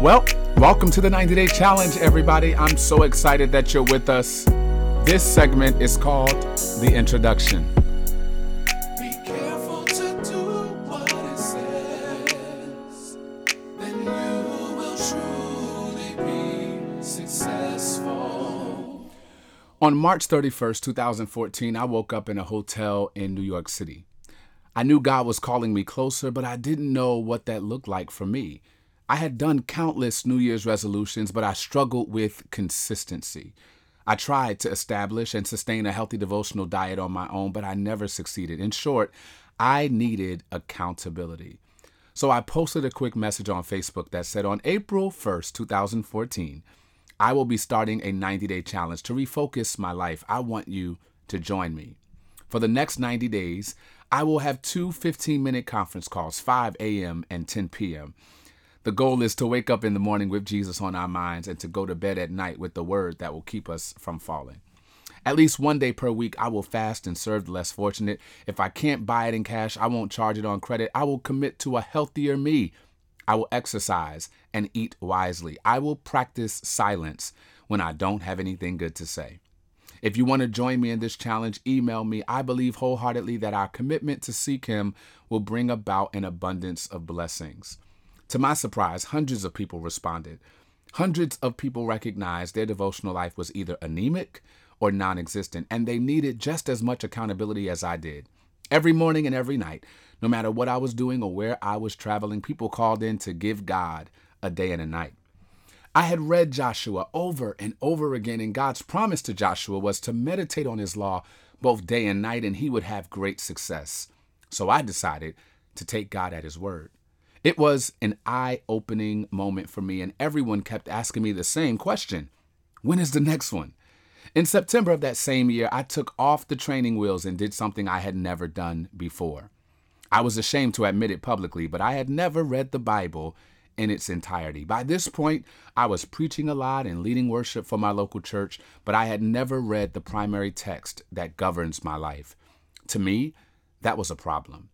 Well, welcome to the 90 Day Challenge, everybody. I'm so excited that you're with us. This segment is called The Introduction. Be careful to do what it says. Then you will truly be successful. On March 31st, 2014, I woke up in a hotel in New York City. I knew God was calling me closer, but I didn't know what that looked like for me. I had done countless New Year's resolutions, but I struggled with consistency. I tried to establish and sustain a healthy devotional diet on my own, but I never succeeded. In short, I needed accountability. So I posted a quick message on Facebook that said on April 1st, 2014, I will be starting a 90 day challenge to refocus my life. I want you to join me. For the next 90 days, I will have two 15 minute conference calls, 5 a.m. and 10 p.m. The goal is to wake up in the morning with Jesus on our minds and to go to bed at night with the word that will keep us from falling. At least one day per week, I will fast and serve the less fortunate. If I can't buy it in cash, I won't charge it on credit. I will commit to a healthier me. I will exercise and eat wisely. I will practice silence when I don't have anything good to say. If you want to join me in this challenge, email me. I believe wholeheartedly that our commitment to seek Him will bring about an abundance of blessings. To my surprise, hundreds of people responded. Hundreds of people recognized their devotional life was either anemic or non existent, and they needed just as much accountability as I did. Every morning and every night, no matter what I was doing or where I was traveling, people called in to give God a day and a night. I had read Joshua over and over again, and God's promise to Joshua was to meditate on his law both day and night, and he would have great success. So I decided to take God at his word. It was an eye opening moment for me, and everyone kept asking me the same question When is the next one? In September of that same year, I took off the training wheels and did something I had never done before. I was ashamed to admit it publicly, but I had never read the Bible in its entirety. By this point, I was preaching a lot and leading worship for my local church, but I had never read the primary text that governs my life. To me, that was a problem.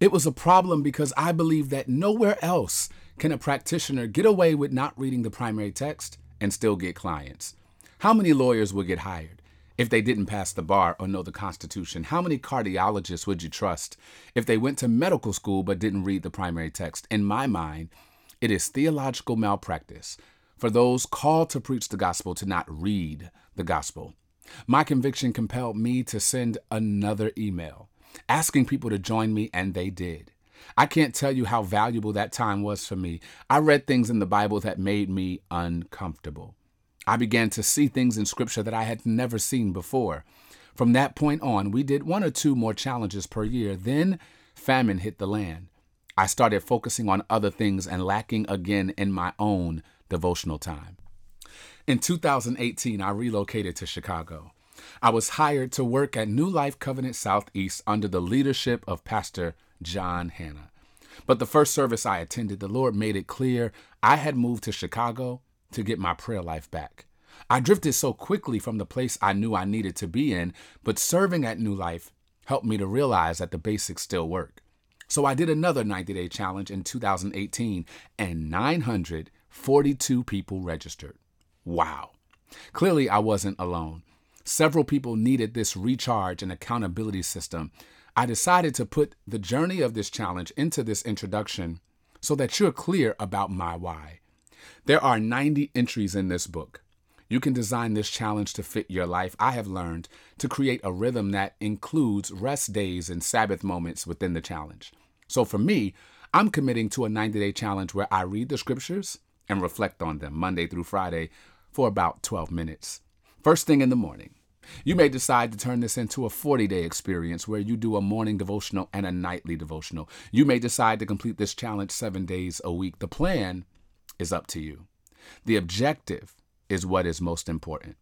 It was a problem because I believe that nowhere else can a practitioner get away with not reading the primary text and still get clients. How many lawyers would get hired if they didn't pass the bar or know the Constitution? How many cardiologists would you trust if they went to medical school but didn't read the primary text? In my mind, it is theological malpractice for those called to preach the gospel to not read the gospel. My conviction compelled me to send another email asking people to join me, and they did. I can't tell you how valuable that time was for me. I read things in the Bible that made me uncomfortable. I began to see things in Scripture that I had never seen before. From that point on, we did one or two more challenges per year. Then famine hit the land. I started focusing on other things and lacking again in my own devotional time. In 2018, I relocated to Chicago. I was hired to work at New Life Covenant Southeast under the leadership of Pastor John Hannah. But the first service I attended, the Lord made it clear I had moved to Chicago to get my prayer life back. I drifted so quickly from the place I knew I needed to be in, but serving at New Life helped me to realize that the basics still work. So I did another 90 day challenge in 2018, and 942 people registered. Wow. Clearly, I wasn't alone. Several people needed this recharge and accountability system. I decided to put the journey of this challenge into this introduction so that you're clear about my why. There are 90 entries in this book. You can design this challenge to fit your life. I have learned to create a rhythm that includes rest days and Sabbath moments within the challenge. So for me, I'm committing to a 90 day challenge where I read the scriptures and reflect on them Monday through Friday for about 12 minutes. First thing in the morning, You may decide to turn this into a 40 day experience where you do a morning devotional and a nightly devotional. You may decide to complete this challenge seven days a week. The plan is up to you. The objective is what is most important.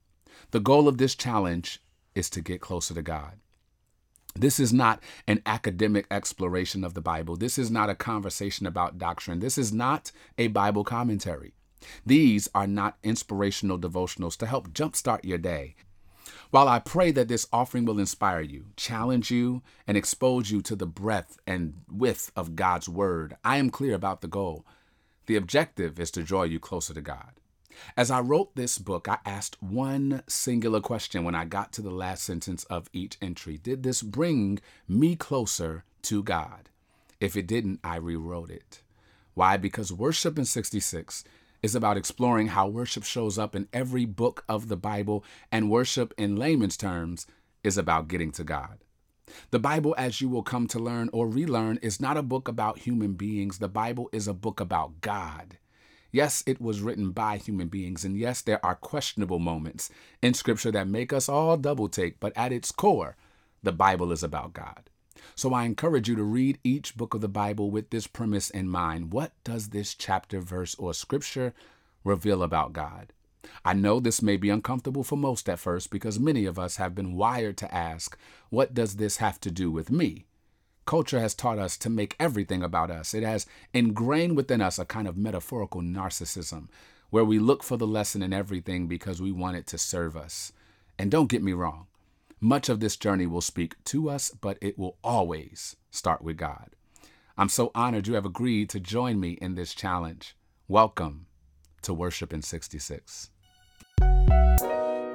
The goal of this challenge is to get closer to God. This is not an academic exploration of the Bible. This is not a conversation about doctrine. This is not a Bible commentary. These are not inspirational devotionals to help jumpstart your day. While I pray that this offering will inspire you, challenge you, and expose you to the breadth and width of God's Word, I am clear about the goal. The objective is to draw you closer to God. As I wrote this book, I asked one singular question when I got to the last sentence of each entry Did this bring me closer to God? If it didn't, I rewrote it. Why? Because Worship in 66 is about exploring how worship shows up in every book of the Bible, and worship, in layman's terms, is about getting to God. The Bible, as you will come to learn or relearn, is not a book about human beings. The Bible is a book about God. Yes, it was written by human beings, and yes, there are questionable moments in Scripture that make us all double take, but at its core, the Bible is about God. So I encourage you to read each book of the Bible with this premise in mind. What does this chapter, verse, or scripture reveal about God? I know this may be uncomfortable for most at first because many of us have been wired to ask, What does this have to do with me? Culture has taught us to make everything about us. It has ingrained within us a kind of metaphorical narcissism where we look for the lesson in everything because we want it to serve us. And don't get me wrong, much of this journey will speak to us, but it will always start with God. I'm so honored you have agreed to join me in this challenge. Welcome to Worship in 66.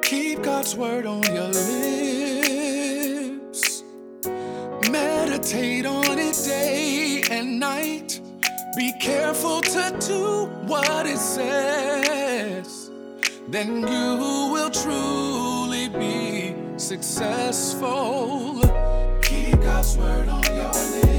Keep God's word on your lips. Meditate on it day and night. Be careful to do what it says. Then you will truly be successful. Keep God's word on your lips.